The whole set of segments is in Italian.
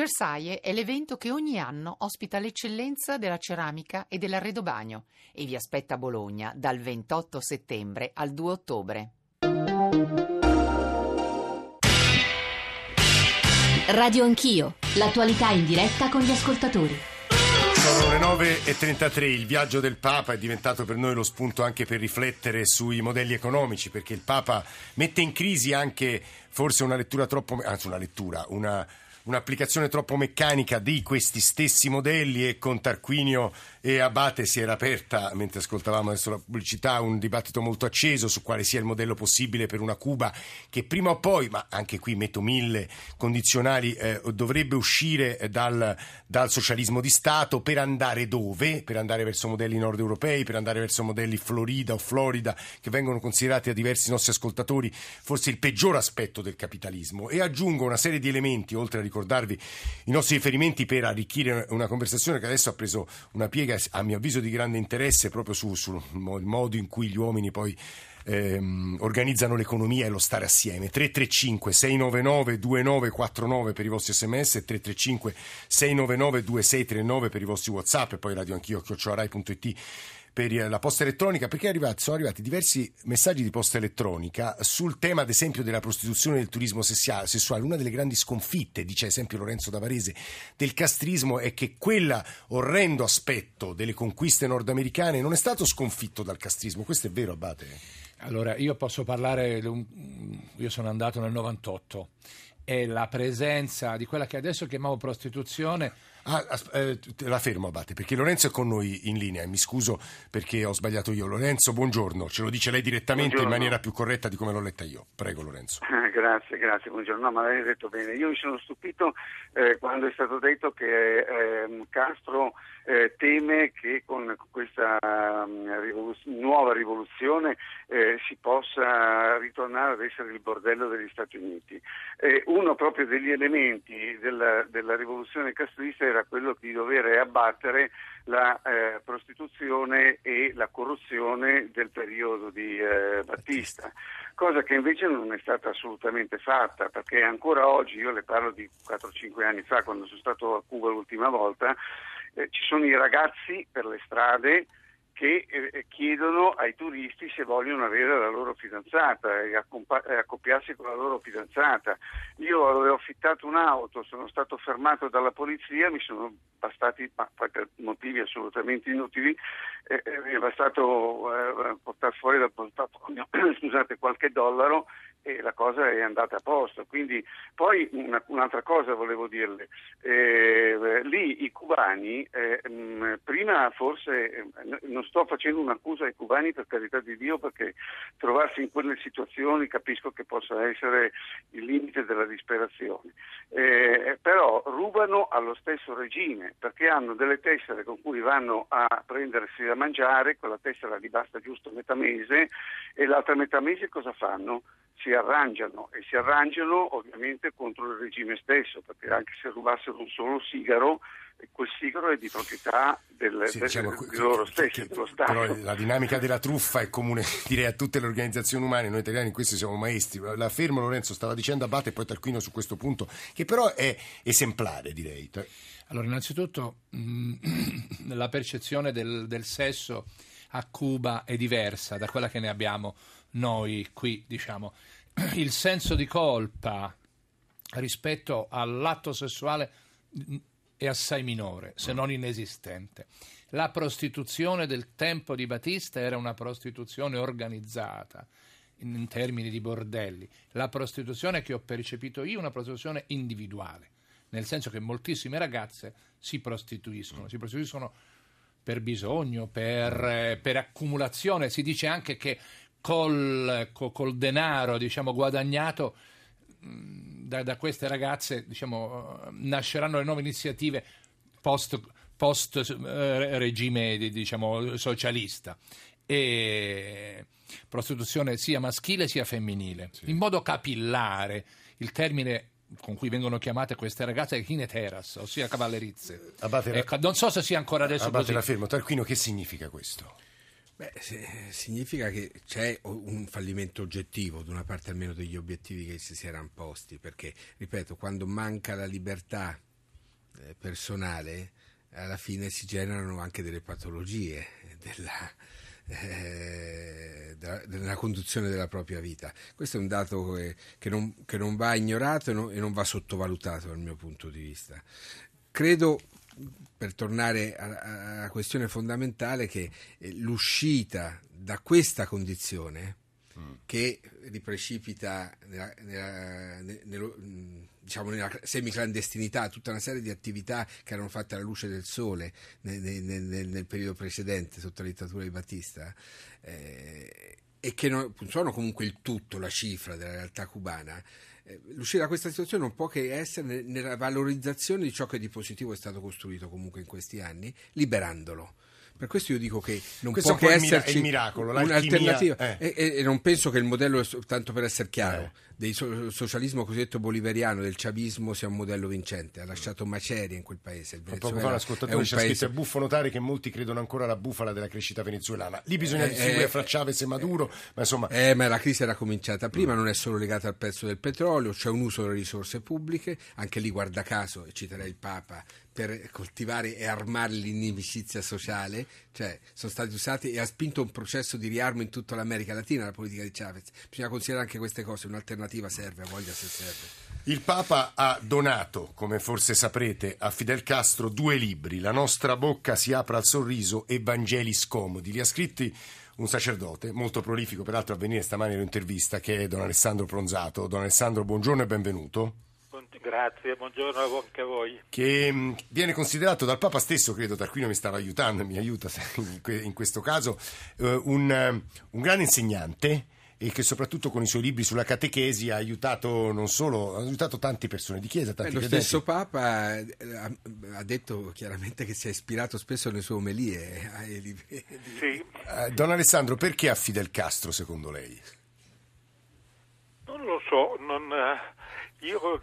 Cersaie è l'evento che ogni anno ospita l'eccellenza della ceramica e dell'arredo bagno e vi aspetta a Bologna dal 28 settembre al 2 ottobre. Radio Anch'io, l'attualità in diretta con gli ascoltatori. Sono le 9.33, il viaggio del Papa è diventato per noi lo spunto anche per riflettere sui modelli economici, perché il Papa mette in crisi anche forse una lettura troppo, anzi una lettura, una un'applicazione troppo meccanica di questi stessi modelli e con Tarquinio e Abate si era aperta, mentre ascoltavamo adesso la pubblicità, un dibattito molto acceso su quale sia il modello possibile per una Cuba che prima o poi, ma anche qui metto mille condizionali, eh, dovrebbe uscire dal, dal, socialismo di Stato per andare dove? Per andare verso modelli nord europei, per andare verso modelli Florida o Florida, che vengono considerati da diversi nostri ascoltatori forse il peggior aspetto del capitalismo. E aggiungo una serie di elementi, oltre a ricordarvi i nostri riferimenti per arricchire una conversazione che adesso ha preso una piega a mio avviso di grande interesse proprio sul su modo in cui gli uomini poi ehm, organizzano l'economia e lo stare assieme. 335 699 2949 per i vostri sms, 335 699 2639 per i vostri whatsapp e poi radio anch'io chiocciorai.it per la posta elettronica perché arrivati, sono arrivati diversi messaggi di posta elettronica sul tema ad esempio della prostituzione e del turismo sessuale. Una delle grandi sconfitte, dice ad esempio Lorenzo Davarese, del castrismo è che quella orrendo aspetto delle conquiste nordamericane non è stato sconfitto dal castrismo. Questo è vero, Abate? Allora, io posso parlare, io sono andato nel 98 e la presenza di quella che adesso chiamavo prostituzione Ah, eh, la fermo Abate perché Lorenzo è con noi in linea e mi scuso perché ho sbagliato io. Lorenzo, buongiorno, ce lo dice lei direttamente buongiorno. in maniera più corretta di come l'ho letta io. Prego Lorenzo. grazie, grazie, buongiorno. No, ma l'hai detto bene. Io mi sono stupito eh, quando è stato detto che eh, Castro eh, teme che con questa um, rivoluz- nuova rivoluzione eh, si possa ritornare ad essere il bordello degli Stati Uniti. uno proprio degli elementi della, della rivoluzione castrista era quello di dover abbattere la eh, prostituzione e la corruzione del periodo di eh, Battista, cosa che invece non è stata assolutamente fatta, perché ancora oggi, io le parlo di 4-5 anni fa, quando sono stato a Cuba l'ultima volta, eh, ci sono i ragazzi per le strade che eh, chiedono ai turisti se vogliono avere la loro fidanzata e accoppiarsi con la loro fidanzata. Io avevo affittato un'auto, sono stato fermato dalla polizia, mi sono bastati, per motivi assolutamente inutili, eh, eh mi è bastato eh, portare fuori dal portafoglio scusate, qualche dollaro e la cosa è andata a posto. Quindi, poi una, un'altra cosa volevo dirle, eh, lì i cubani, eh, mh, mm, prima forse, eh, non sto facendo un'accusa ai cubani per carità di Dio perché trovarsi in quelle situazioni capisco che possa essere il limite della disperazione, eh, però rubano allo stesso regime perché hanno delle tessere con cui vanno a prendersi da mangiare, quella tessera gli basta giusto metà mese e l'altra metà mese cosa fanno? si arrangiano e si arrangiano ovviamente contro il regime stesso, perché anche se rubassero un solo sigaro, quel sigaro è di proprietà del, sì, diciamo, del, di loro stessi, dello Stato. Però la dinamica della truffa è comune direi a tutte le organizzazioni umane, noi italiani in questo siamo maestri. La fermo Lorenzo stava dicendo Abate e poi Tarquino su questo punto, che però è esemplare direi. Allora innanzitutto mh, la percezione del, del sesso a Cuba è diversa da quella che ne abbiamo noi qui, diciamo. Il senso di colpa rispetto all'atto sessuale è assai minore, se non inesistente. La prostituzione del tempo di Battista era una prostituzione organizzata in termini di bordelli. La prostituzione che ho percepito io è una prostituzione individuale, nel senso che moltissime ragazze si prostituiscono, si prostituiscono per bisogno, per, per accumulazione. Si dice anche che col, col denaro diciamo, guadagnato da, da, queste ragazze diciamo, nasceranno le nuove iniziative post, post eh, regime diciamo, socialista e prostituzione sia maschile sia femminile sì. in modo capillare il termine con cui vengono chiamate queste ragazze è kineteras, ossia cavallerizze. Abate, ecco, non so se sia ancora adesso Abate così. la fermo. Tarquino, che significa questo? Beh, significa che c'è un fallimento oggettivo, da una parte almeno degli obiettivi che si, erano posti, perché, ripeto, quando manca la libertà eh, personale, alla fine si generano anche delle patologie della, eh, della, della conduzione della propria vita. Questo è un dato che, che, non, che non, va ignorato e non, e non va sottovalutato dal mio punto di vista. Credo per tornare alla questione fondamentale, che eh, l'uscita da questa condizione mm. che riprecipita nella, nella, nello, diciamo nella semiclandestinità tutta una serie di attività che erano fatte alla luce del sole nel, nel, nel, nel periodo precedente sotto la dittatura di Battista eh, e che non, sono comunque il tutto, la cifra della realtà cubana l'uscire da questa situazione non può che essere nella valorizzazione di ciò che di positivo è stato costruito comunque in questi anni, liberandolo. Per questo io dico che non questo può che esserci il miracolo, un'alternativa. Eh. E, e, non penso che il modello, tanto per essere chiaro, eh. del socialismo cosiddetto bolivariano, del chavismo, sia un modello vincente. Ha lasciato macerie in quel paese. Il poco fa l'ascoltatore ci ha paese... scritto: è buffo notare che molti credono ancora alla bufala della crescita venezuelana. Lì bisogna eh, distinguere eh, fra Chavez e Maduro. ma insomma. Eh, ma la crisi era cominciata prima, mm. non è solo legata al prezzo del petrolio, c'è un uso delle risorse pubbliche. Anche lì, guarda caso, e citerei il Papa per coltivare e armare l'inimicizia sociale, cioè sono stati usati e ha spinto un processo di riarmo in tutta l'America Latina la politica di Chavez. Bisogna considerare anche queste cose, un'alternativa serve, a voglia se serve. Il Papa ha donato, come forse saprete, a Fidel Castro due libri, La nostra bocca si apre al sorriso e Vangeli scomodi. Li ha scritti un sacerdote, molto prolifico, peraltro a venire stamani all'intervista, che è Don Alessandro Pronzato. Don Alessandro, buongiorno e benvenuto. Grazie, buongiorno anche a voi. Che mm, viene considerato dal Papa stesso, credo Tarquino mi stava aiutando, mi aiuta in questo caso, eh, un, eh, un grande insegnante e che soprattutto con i suoi libri sulla catechesi ha aiutato non solo, ha aiutato tante persone di chiesa, tanti Beh, Lo stesso Papa eh, ha, detto chiaramente che si è ispirato spesso alle sue omelie. Sì. Don Alessandro, perché a Fidel Castro secondo lei? Non lo so, non, io,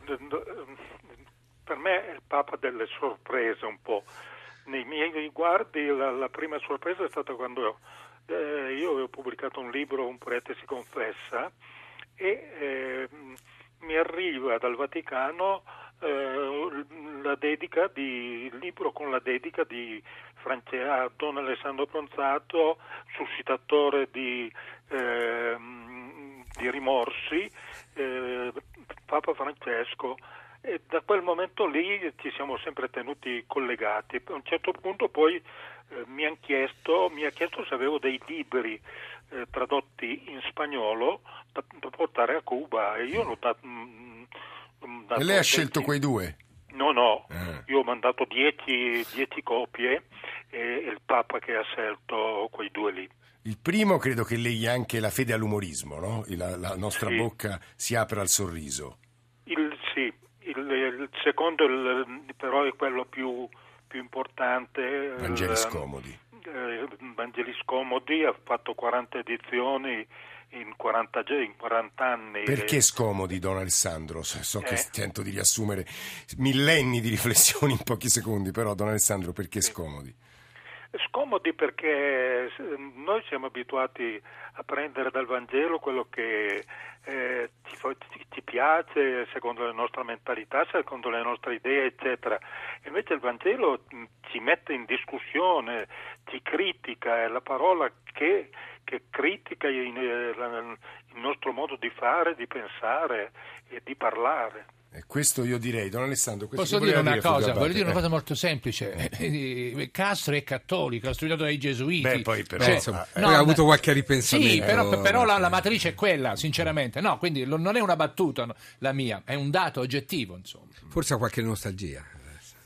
per me è il Papa delle sorprese un po'. Nei miei riguardi la, la prima sorpresa è stata quando eh, io avevo pubblicato un libro, Un prete si confessa, e eh, mi arriva dal Vaticano eh, la dedica di, il libro con la dedica di France, Don Alessandro Pronzato, suscitatore di, ehm, di rimorsi, eh, Papa Francesco e da quel momento lì ci siamo sempre tenuti collegati. A un certo punto poi eh, mi, ha chiesto, mi, ha chiesto, se avevo dei libri eh, tradotti in spagnolo da, da, portare a Cuba e io l'ho dato... Mm, mm, e lei ha scelto quei due? No, no, eh. io ho mandato dieci, dieci copie e il Papa che ha scelto quei due lì. Il primo credo che leghi anche la fede all'umorismo, no? la, la nostra sì. bocca si apre al sorriso. Il, sì, il, il secondo il, però è quello più, più importante. Vangeli scomodi. Eh, Vangeli scomodi, ha fatto 40 edizioni in 40, in 40 anni. Perché scomodi, Don Alessandro? So che eh. tento di riassumere millenni di riflessioni in pochi secondi, però Don Alessandro, perché scomodi? Scomodi perché noi siamo abituati a prendere dal Vangelo quello che eh, ci, ci, piace secondo la nostra mentalità, secondo le nostre idee, eccetera. Invece il Vangelo ci mette in discussione, ci critica, è la parola che, che critica il, il nostro modo di fare, di pensare e di parlare. E questo io direi, Don Alessandro. Posso dire una dire cosa? Voglio dire una cosa molto semplice. Eh. Castro è cattolico, ha studiato dai gesuiti. Beh, poi però cioè, insomma, no, ha avuto qualche ripensamento. Sì, però, però la, la, matrice è quella, sinceramente. No, quindi non è una battuta la mia, è un dato oggettivo, insomma. Forse ha qualche nostalgia.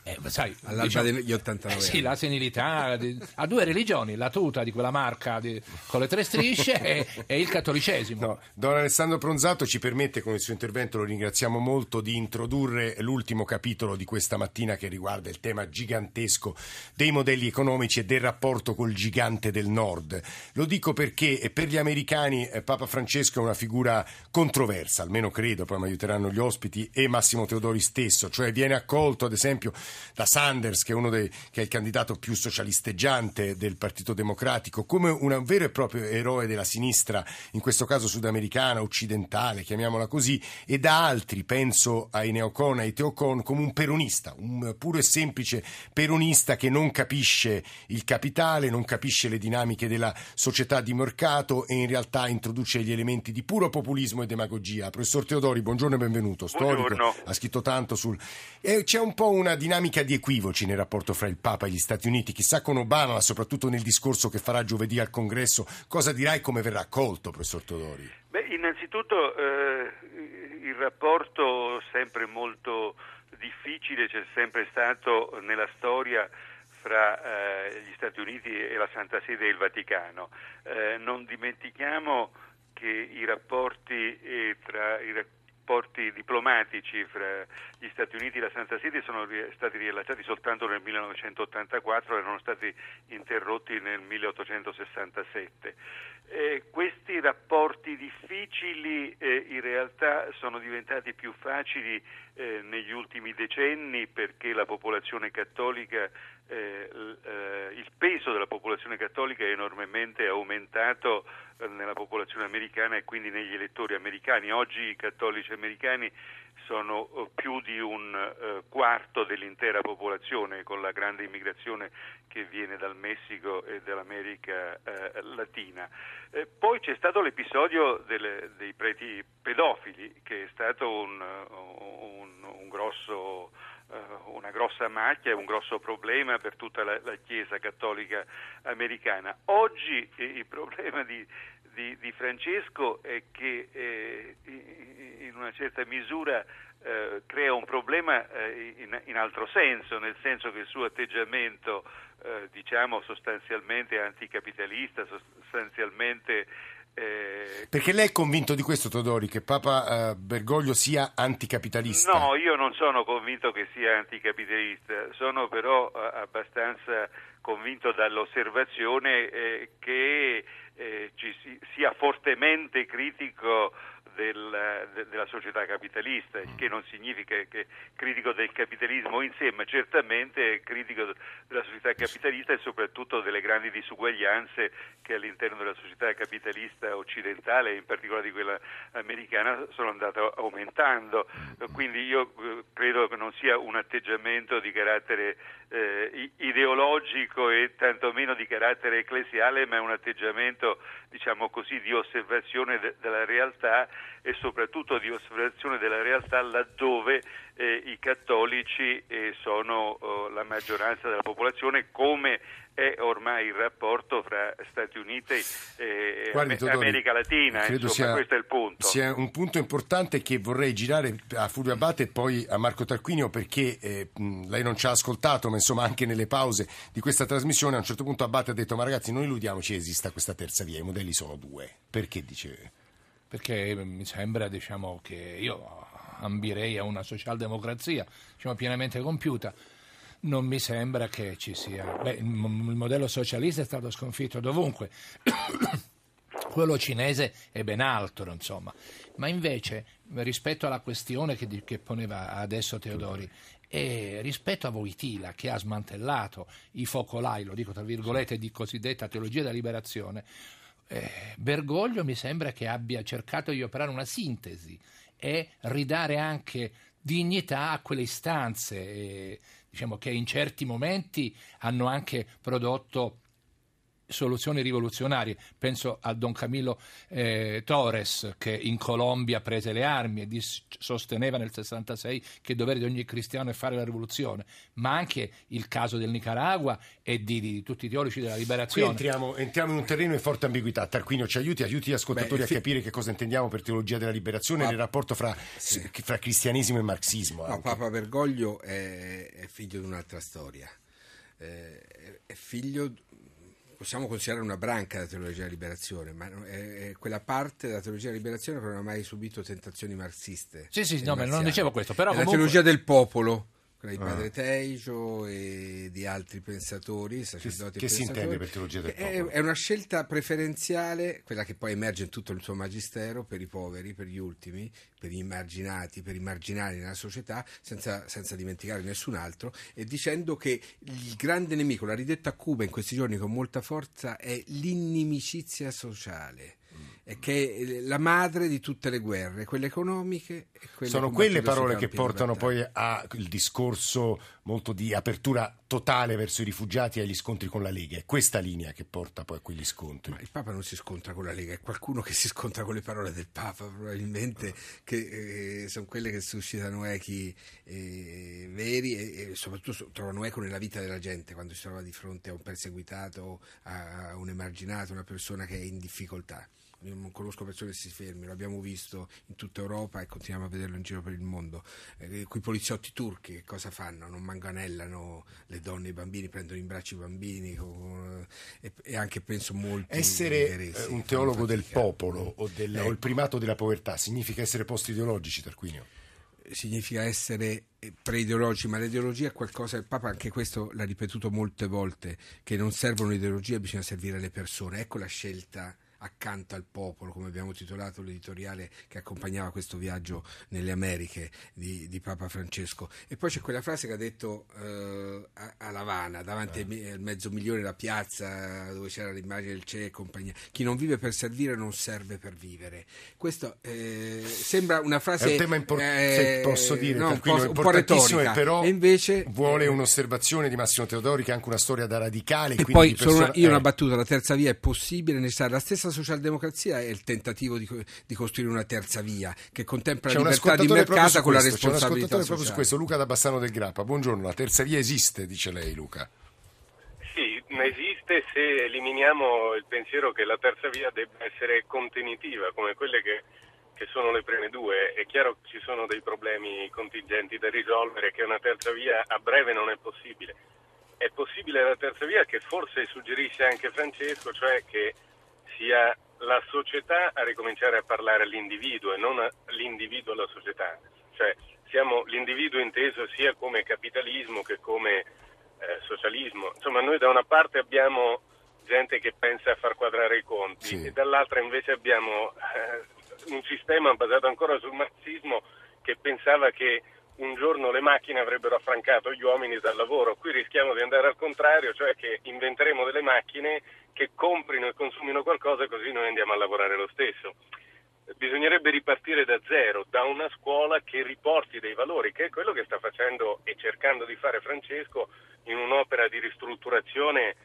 Eh, sai, All'alba diciamo, degli 89 eh, sì, la senilità di, ha due religioni, la tuta di quella marca di, con le tre strisce e, e, il cattolicesimo. No, Don Alessandro Pronzato ci permette con il suo intervento, lo ringraziamo molto, di introdurre l'ultimo capitolo di questa mattina che riguarda il tema gigantesco dei modelli economici e del rapporto col gigante del nord. Lo dico perché per gli americani eh, Papa Francesco è una figura controversa, almeno credo, poi mi aiuteranno gli ospiti, e Massimo Teodori stesso, cioè viene accolto ad esempio da Sanders, che è, uno dei, che è il candidato più socialisteggiante del Partito Democratico, come un vero e proprio eroe della sinistra, in questo caso sudamericana, occidentale, chiamiamola così, e da altri, penso ai neocon, ai teocon, come un peronista, un puro e semplice peronista che non capisce il capitale, non capisce le dinamiche della società di mercato e in realtà introduce gli elementi di puro populismo e demagogia. Professor Teodori, buongiorno e benvenuto. Storico, Buongiorno. ha scritto tanto sul... E c'è un po' una dinamica di equivoci nel rapporto fra il Papa e gli Stati Uniti. Chissà con Obama, ma soprattutto nel discorso che farà giovedì al Congresso, cosa dirà e come verrà accolto, professor Teodori? Beh, innanzitutto eh, il rapporto sempre molto difficile c'è sempre stato nella storia fra eh, gli Stati Uniti e la Santa Sede e il Vaticano. Eh, non dimentichiamo che i rapporti eh, tra i rapporti diplomatici fra gli Stati Uniti e la Santa Sede sono stati riallacciati soltanto nel 1984 e erano stati interrotti nel 1867. Eh, questi rapporti difficili eh, in realtà sono diventati più facili eh, negli ultimi decenni perché la popolazione cattolica, eh, eh, il peso della popolazione cattolica è enormemente aumentato eh, nella popolazione americana e quindi negli elettori americani. Oggi i cattolici americani sono eh, più di un eh, quarto dell'intera popolazione con la grande immigrazione che viene dal Messico e dall'America Latina. Poi c'è stato l'episodio dei preti pedofili che è stato un, un- un grosso una grossa macchia, un grosso problema per tutta la, la Chiesa cattolica americana. Oggi eh, il problema di, di- di Francesco è che eh, in una certa misura eh, crea un problema eh, in, in altro senso, nel senso che il suo atteggiamento eh, diciamo sostanzialmente anticapitalista, sostanzialmente eh, Perché lei è convinto di questo, Teodori, che Papa eh, Bergoglio sia anticapitalista? No, io non sono convinto che sia anticapitalista, sono però eh, abbastanza convinto dall'osservazione che ci si- sia fortemente critico del- de- della società capitalista, il che non significa che critico del capitalismo in sé, ma certamente è critico della società capitalista e soprattutto delle grandi disuguaglianze che all'interno della società capitalista occidentale, in particolare di quella americana, sono andate aumentando. Quindi io eh, credo che non sia un atteggiamento di carattere eh, ideologico e tantomeno di carattere ecclesiale, ma è un atteggiamento, diciamo così, di osservazione de- della realtà e soprattutto di osservazione della realtà laddove eh, i cattolici eh, sono eh, la maggioranza della popolazione, come è ormai il rapporto fra Stati Uniti e Guardi, Am- America Latina, credo insomma, sia- questo è il punto. Sia un punto importante che vorrei girare a Fulvio Abate e poi a Marco Tarquinio perché eh, lei non ci ha ascoltato, ma insomma anche nelle pause di questa trasmissione a un certo punto Abate ha detto ma ragazzi non illudiamoci che esista questa terza via, i modelli sono due. Perché dice? perché mi sembra diciamo, che io ambirei a una socialdemocrazia diciamo, pienamente compiuta. Non mi sembra che ci sia. Beh, il, modello socialista è stato sconfitto dovunque. Quello cinese è ben altro, insomma. Ma invece, rispetto alla questione che, che poneva adesso Teodori, e rispetto a Voitila, che ha smantellato i focolai, lo dico tra virgolette, di cosiddetta teologia della liberazione, eh, Bergoglio mi sembra che abbia cercato di operare una sintesi e ridare anche dignità a quelle istanze, eh, diciamo che in certi momenti hanno anche prodotto soluzioni rivoluzionarie. Penso a Don Camilo eh, Torres che in Colombia prese le armi e dis- sosteneva nel 66 che il dovere di ogni cristiano è fare la rivoluzione, ma anche il caso del Nicaragua e di, di tutti i teologi della Qui liberazione. entriamo, entriamo in un terreno di forte ambiguità. Tarquinio ci aiuti, aiuti gli ascoltatori Beh, a fi- capire che cosa intendiamo per teologia della liberazione Ma- nel rapporto fra, fra cristianesimo e marxismo. No. Papa Bergoglio è, è figlio di un'altra storia. Eh, è figlio, possiamo considerare una branca della teologia della liberazione, ma è, quella parte della teologia della liberazione che non ha mai subito tentazioni marxiste. Sì, sì, no, ma non dicevo questo, però È la comunque- teologia del popolo, quella di Padre Teijo e di altri pensatori, sacerdoti che e si pensatori. intende per teologia del Che è, popolo? è una scelta preferenziale, quella che poi emerge in tutto il suo magistero, per i poveri, per gli ultimi, per gli immarginati, per i marginali nella società, senza, senza dimenticare nessun altro, e dicendo che il grande nemico, l'ha ridetto a Cuba in questi giorni con molta forza, è l'inimicizia sociale. Che è la madre di tutte le guerre, quelle economiche e quelle Sono quelle parole che portano poi al discorso molto di apertura totale verso i rifugiati e agli scontri con la Lega. È questa linea che porta poi a quegli scontri. Ma il Papa non si scontra con la Lega, è qualcuno che si scontra con le parole del Papa, probabilmente, che eh, sono quelle che suscitano echi eh, veri e, e soprattutto so- trovano eco nella vita della gente quando si trova di fronte a un perseguitato, a un emarginato, una persona che è in difficoltà. Io non conosco persone che si fermi, lo abbiamo visto in tutta Europa e continuiamo a vederlo in giro per il mondo. Eh, quei poliziotti turchi che cosa fanno? Non manganellano le donne e i bambini, prendono in braccio i bambini con- e, e anche penso molti Essere eh, un fanno teologo del fatica. popolo o, del- o il primato della povertà significa essere posti ideologici, Tarquinio? significa essere eh, preideologici, ma l'ideologia è qualcosa, il Papa anche questo l'ha ripetuto molte volte, che non servono ideologie, bisogna servire le persone. Ecco la scelta accanto al popolo, come abbiamo titolato l'editoriale che accompagnava questo viaggio nelle Americhe di, di Papa Francesco. E poi c'è quella frase che ha detto eh, a, a Lavana, davanti me- al mezzo milione la piazza dove c'era l'immagine del Che e compagnia, chi non vive per servire non serve per vivere. Questo eh, sembra una frase... È un tema importante, eh, posso dire, no, un po', un po' importantissimo, retorica, però e invece vuole un'osservazione di Massimo Teodori che è anche una storia da radicale. E poi una, persona- io una eh. battuta, la terza via è possibile, necessaria. La stessa socialdemocrazia è il tentativo di, di costruire una terza via che contempla la libertà di mercato con la questo, c'è un responsabilità ascoltatore proprio su questo, Luca da Bassano del Grappa. Buongiorno, la terza via esiste, dice lei Luca. Sì, ma esiste se eliminiamo il pensiero che la terza via debba essere contenitiva, come quelle che, che sono le prime due. È chiaro che ci sono dei problemi contingenti da risolvere, che una terza via a breve non è possibile. È possibile la terza via che forse suggerisce anche Francesco, cioè che sia la società a ricominciare a parlare all'individuo e non l'individuo alla società. Cioè siamo l'individuo inteso sia come capitalismo che come eh, socialismo. Insomma, noi da una parte abbiamo gente che pensa a far quadrare i conti Sì. e dall'altra invece abbiamo eh, un sistema basato ancora sul marxismo che pensava che un giorno le macchine avrebbero affrancato gli uomini dal lavoro. Qui rischiamo di andare al contrario, cioè che inventeremo delle macchine che comprino e consumino qualcosa così noi andiamo a lavorare lo stesso. Bisognerebbe ripartire da zero, da una scuola che riporti dei valori, che è quello che sta facendo e cercando di fare Francesco in un'opera di ristrutturazione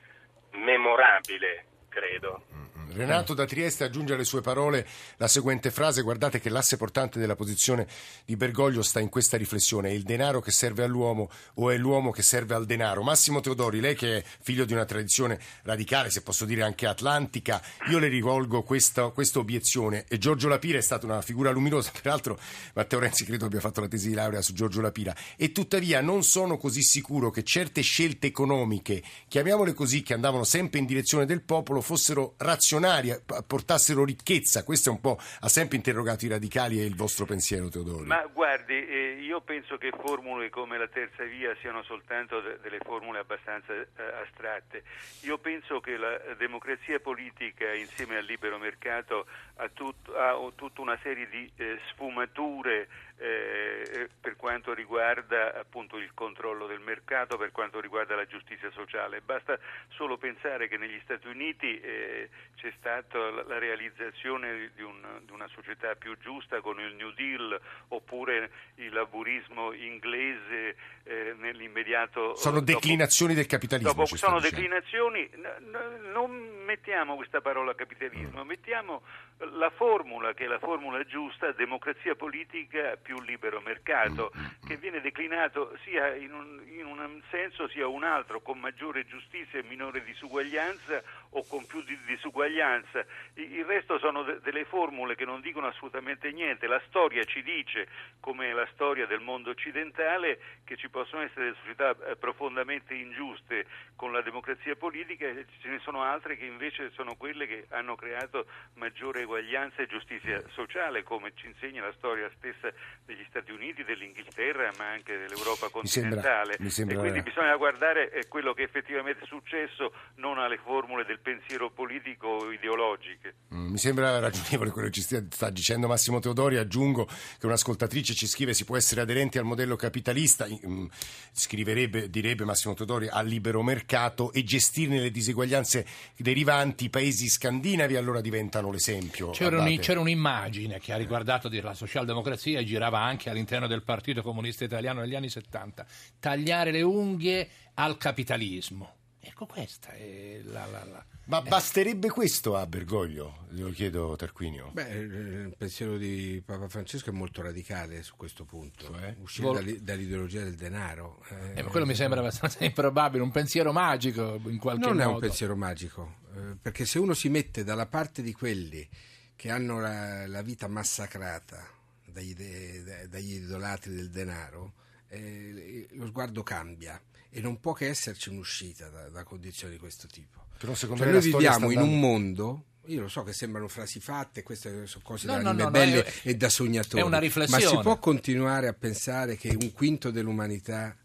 memorabile, credo. Renato da Trieste aggiunge alle sue parole la seguente frase, guardate che l'asse portante della posizione di Bergoglio sta in questa riflessione, è il denaro che serve all'uomo o è l'uomo che serve al denaro? Massimo Teodori, lei che è figlio di una tradizione radicale, se posso dire anche atlantica, io le rivolgo questa, questa obiezione. E Giorgio Lapira è stata una figura luminosa, peraltro Matteo Renzi credo abbia fatto la tesi di laurea su Giorgio Lapira. E tuttavia non sono così sicuro che certe scelte economiche, chiamiamole così, che andavano sempre in direzione del popolo, fossero razionali, p- portassero ricchezza. Questo è un po' ha sempre interrogato i radicali e il vostro pensiero, Teodori. Ma guardi, eh, io penso che formule come la terza via siano soltanto de- delle formule abbastanza eh, astratte. Io penso che la democrazia politica insieme al libero mercato ha, tut- ha tutta una serie di eh, sfumature eh, per quanto riguarda appunto il controllo del mercato, per quanto riguarda la giustizia sociale. Basta solo pensare che negli Stati Uniti eh, c'è stata la, la realizzazione di, un, di, una società più giusta con il New Deal oppure il laburismo inglese eh, nell'immediato. Sono dopo, declinazioni del capitalismo. Dopo, sono declinazioni, n- n- non mettiamo questa parola capitalismo, mettiamo la formula che è la formula giusta, democrazia politica più libero mercato, che viene declinato sia in un, in un senso sia un altro, con maggiore giustizia e minore disuguaglianza o con più di disuguaglianza. Il resto sono de- delle formule che non dicono assolutamente niente. La storia ci dice, come la storia del mondo occidentale, che ci possono essere società eh, profondamente ingiuste con la democrazia politica e ce ne sono altre che invece sono quelle che hanno creato maggiore eguaglianza e giustizia sociale, come ci insegna la storia stessa degli Stati Uniti, dell'Inghilterra, ma anche dell'Europa continentale. mi sembra... E quindi bisogna guardare a quello che effettivamente è successo, non alle formule del pensiero politico o ideologiche. Mm, mi sembra ragionevole quello che ci sta dicendo Massimo Teodori. Aggiungo che un'ascoltatrice ci scrive si può essere aderenti al modello capitalista, mm, scriverebbe, direbbe Massimo Teodori, al libero mercato e gestirne le diseguaglianze derivanti. I paesi scandinavi allora diventano l'esempio. C'era, un, c'era un'immagine che ha riguardato la socialdemocrazia e girava anche all'interno del Partito Comunista Italiano negli anni 70. Tagliare le unghie al capitalismo. Ecco questa è la... la, la. Ma basterebbe questo a Bergoglio? Glielo chiedo Tarquinio. Beh, il pensiero di Papa Francesco è molto radicale su questo punto. Cioè? Uscire Vol- dall'ideologia del denaro. Eh, ma quello mi sembra abbastanza improbabile, un pensiero magico in qualche non modo. Non è un pensiero magico, eh, perché se uno si mette dalla parte di quelli che hanno la, la vita massacrata dagli, de, dagli idolatri del denaro, eh, lo sguardo cambia e non può che esserci un'uscita da, da condizioni di questo tipo. Però secondo cioè me noi viviamo in un mondo io lo so che sembrano frasi fatte, queste sono cose no, da no, no, belle è, e da sognatori. È una riflessione. Ma si può continuare a pensare che un quinto dell'umanità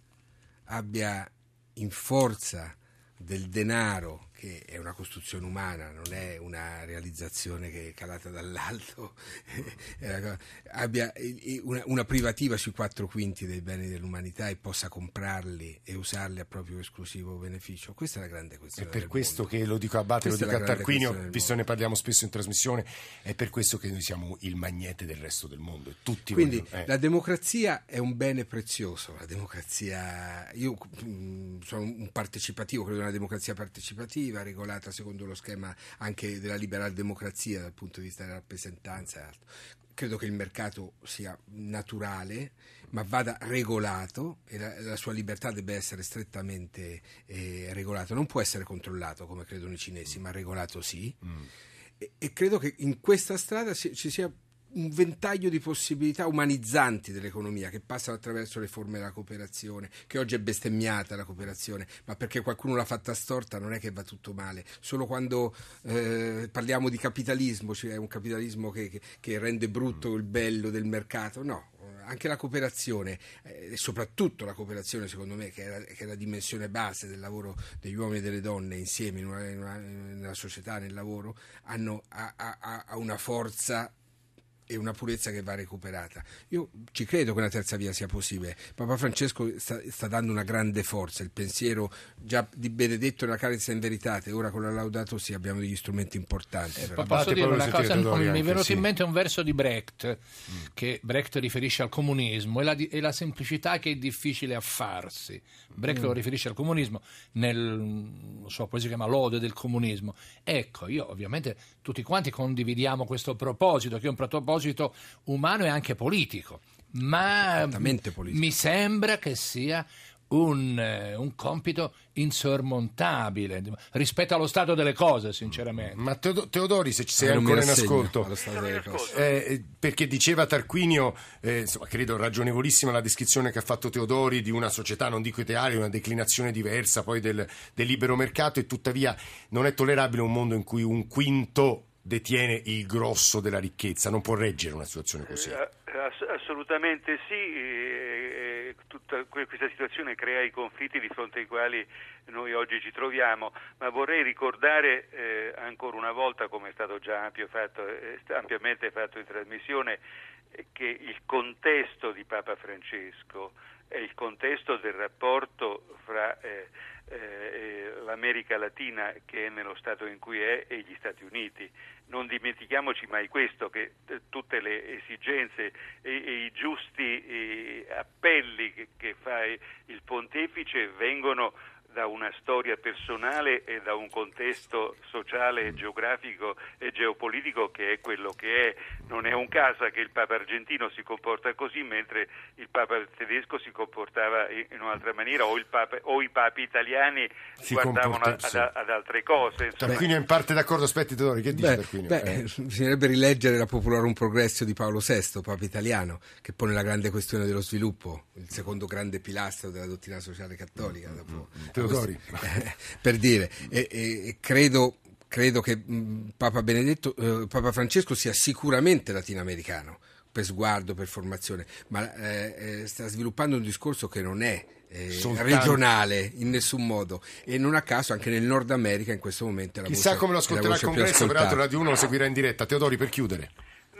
abbia in forza del denaro che è una costruzione umana, non è una realizzazione che è calata dall'alto, abbia una, una, privativa sui quattro quinti dei beni dell'umanità e possa comprarli e usarli a proprio esclusivo beneficio. Questa è la grande questione. È per questo mondo. che lo dico a Abate, lo dico a Tarquinio, visto che ne parliamo spesso in trasmissione, è per questo che noi siamo il magnete del resto del mondo. Tutti Quindi vogliono, eh. la democrazia è un bene prezioso, la democrazia, io mh, mm, sono un partecipativo, credo in una democrazia partecipativa, regolata secondo lo schema anche della liberal democrazia dal punto di vista della rappresentanza e altro. Credo che il mercato sia naturale, ma vada regolato e la, la sua libertà debba essere strettamente eh, regolata. Non può essere controllato come credono i cinesi, ma regolato sì. Mm. E, e, credo che in questa strada ci, ci sia un ventaglio di possibilità umanizzanti dell'economia che passano attraverso le forme della cooperazione, che oggi è bestemmiata la cooperazione, ma perché qualcuno l'ha fatta storta non è che va tutto male. Solo quando eh, parliamo di capitalismo, cioè un capitalismo che, che, che, rende brutto il bello del mercato, no. Anche la cooperazione, eh, e soprattutto la cooperazione, secondo me, che è, la, che è la dimensione base del lavoro degli uomini e delle donne insieme in una, in una, nella società, nel lavoro, hanno, ha, ha, ha una forza e una purezza che va recuperata. Io ci credo che una terza via sia possibile. Papa Francesco sta, sta dando una grande forza, il pensiero già di Benedetto nella Carità in Veritate, ora con la Laudato Si abbiamo degli strumenti importanti. Eh, posso dire una cosa? mi è venuto sì. in mente un verso di Brecht, mm. che Brecht riferisce al comunismo, e la, e la, semplicità che è difficile a farsi. Brecht mm. lo riferisce al comunismo nel suo poesia che chiama Lode del comunismo. Ecco, io ovviamente tutti quanti condividiamo questo proposito, che è un proposito umano e anche politico. Ma politico. mi sembra che sia un, eh, un, compito insormontabile rispetto allo stato delle cose, sinceramente. Ma Teodori, se ci sei ah, ancora in ascolto, eh, perché diceva Tarquinio, eh, insomma, credo ragionevolissima la descrizione che ha fatto Teodori di una società, non dico ideale, una declinazione diversa poi del, del libero mercato e tuttavia non è tollerabile un mondo in cui un quinto detiene il grosso della ricchezza, non può reggere una situazione così. Eh, assolutamente sì, tutta questa situazione crea i conflitti di fronte ai quali noi oggi ci troviamo, ma vorrei ricordare eh, ancora una volta, come è stato già ampio fatto, eh, ampiamente fatto in trasmissione, che il contesto di Papa Francesco è il contesto del rapporto fra eh, l'America Latina che è nello stato in cui è e gli Stati Uniti. Non dimentichiamoci mai questo, che eh, tutte le esigenze e, e i giusti eh, appelli che, che, fa il pontefice vengono da una storia personale e da un contesto sociale, geografico e geopolitico che è quello che è. Non è un caso che il Papa argentino si comporta così mentre il Papa tedesco si comportava in un'altra maniera o, Papa, o i papi italiani Si guardavano ad, ad altre cose. insomma. Tarquinio è in parte d'accordo, aspetti Teodori, che dice Beh, Tarquinio? beh, Eh. bisognerebbe rileggere la Popularum Progressio di Paolo VI, Papa italiano, che pone la grande questione dello sviluppo, il secondo grande pilastro della dottrina sociale cattolica. dopo- Teodori. Per dire, e, e- credo, credo che Papa, Benedetto, eh, Papa Francesco sia sicuramente latinoamericano per sguardo, per formazione, ma eh, eh, sta sviluppando un discorso che non è eh, regionale in nessun modo e non a caso anche nel Nord America in questo momento è la Chissà voce- come lo ascolterà il congresso, peraltro. Radio 1 lo seguirà in diretta. Teodori, per chiudere.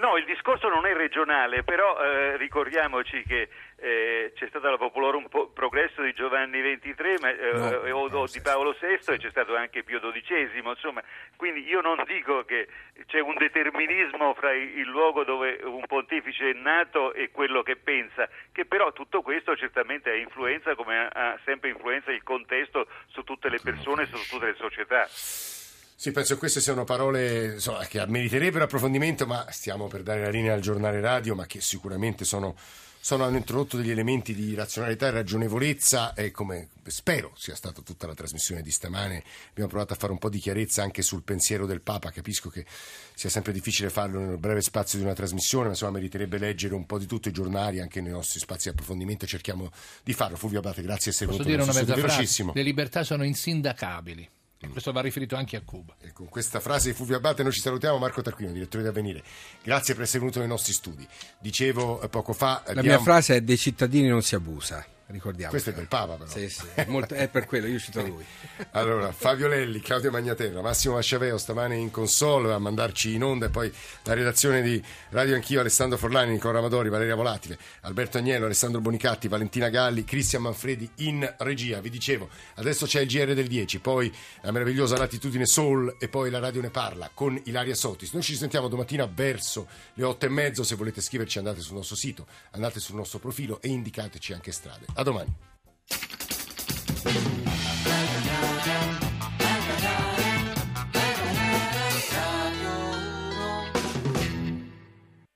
No, il discorso non è regionale, però eh, ricordiamoci che eh, c'è stata la Popolorum Po- Progresso di Giovanni XXIII ma, eh, No, o, o Paolo di Paolo VI e c'è stato anche Pio XII, insomma, quindi io non dico che c'è un determinismo fra il luogo dove un pontefice è nato e quello che pensa, che però tutto questo certamente ha influenza, come ha, sempre influenza il contesto su tutte le persone, su tutte le società. Sì, penso che queste siano parole insomma, che meriterebbero approfondimento, ma stiamo per dare la linea al giornale radio, ma che sicuramente sono, sono- hanno introdotto degli elementi di razionalità e ragionevolezza e come spero sia stata tutta la trasmissione di stamane, abbiamo provato a fare un po' di chiarezza anche sul pensiero del Papa, capisco che sia sempre difficile farlo nel breve spazio di una trasmissione, ma insomma meriterebbe leggere un po' di tutti i giornali anche nei nostri spazi di approfondimento, cerchiamo di farlo. Fulvio Abate, grazie essere Posso dire una mezza frase? Le libertà sono insindacabili. E questo va riferito anche a Cuba. E con questa frase di Fulvio Abate noi ci salutiamo. Marco Tarquino, direttore di Avvenire. Grazie per essere venuto nei nostri studi. Dicevo eh, poco fa... La diamo- mia frase è dei cittadini non si abusa, ricordiamo. Questa è del Papa però. Sì, sì, è, molto- è per quello, io cito lui. Allora, Fabio Lelli, Claudio Magnaterra, Massimo Masciaveo stamane in console a mandarci in onda e poi la redazione di Radio Anch'io, Alessandro Forlani, Nicola Amadori, Valeria Volatile, Alberto Agnello, Alessandro Bonicatti, Valentina Galli, Cristian Manfredi in regia. Vi dicevo, adesso c'è il GR del 10, poi la meravigliosa Latitudine Soul e poi la Radio ne parla con Ilaria Sotis. Noi ci sentiamo domattina verso le otto e mezzo, se volete scriverci andate sul nostro sito, andate sul nostro profilo e indicateci anche strade. A domani.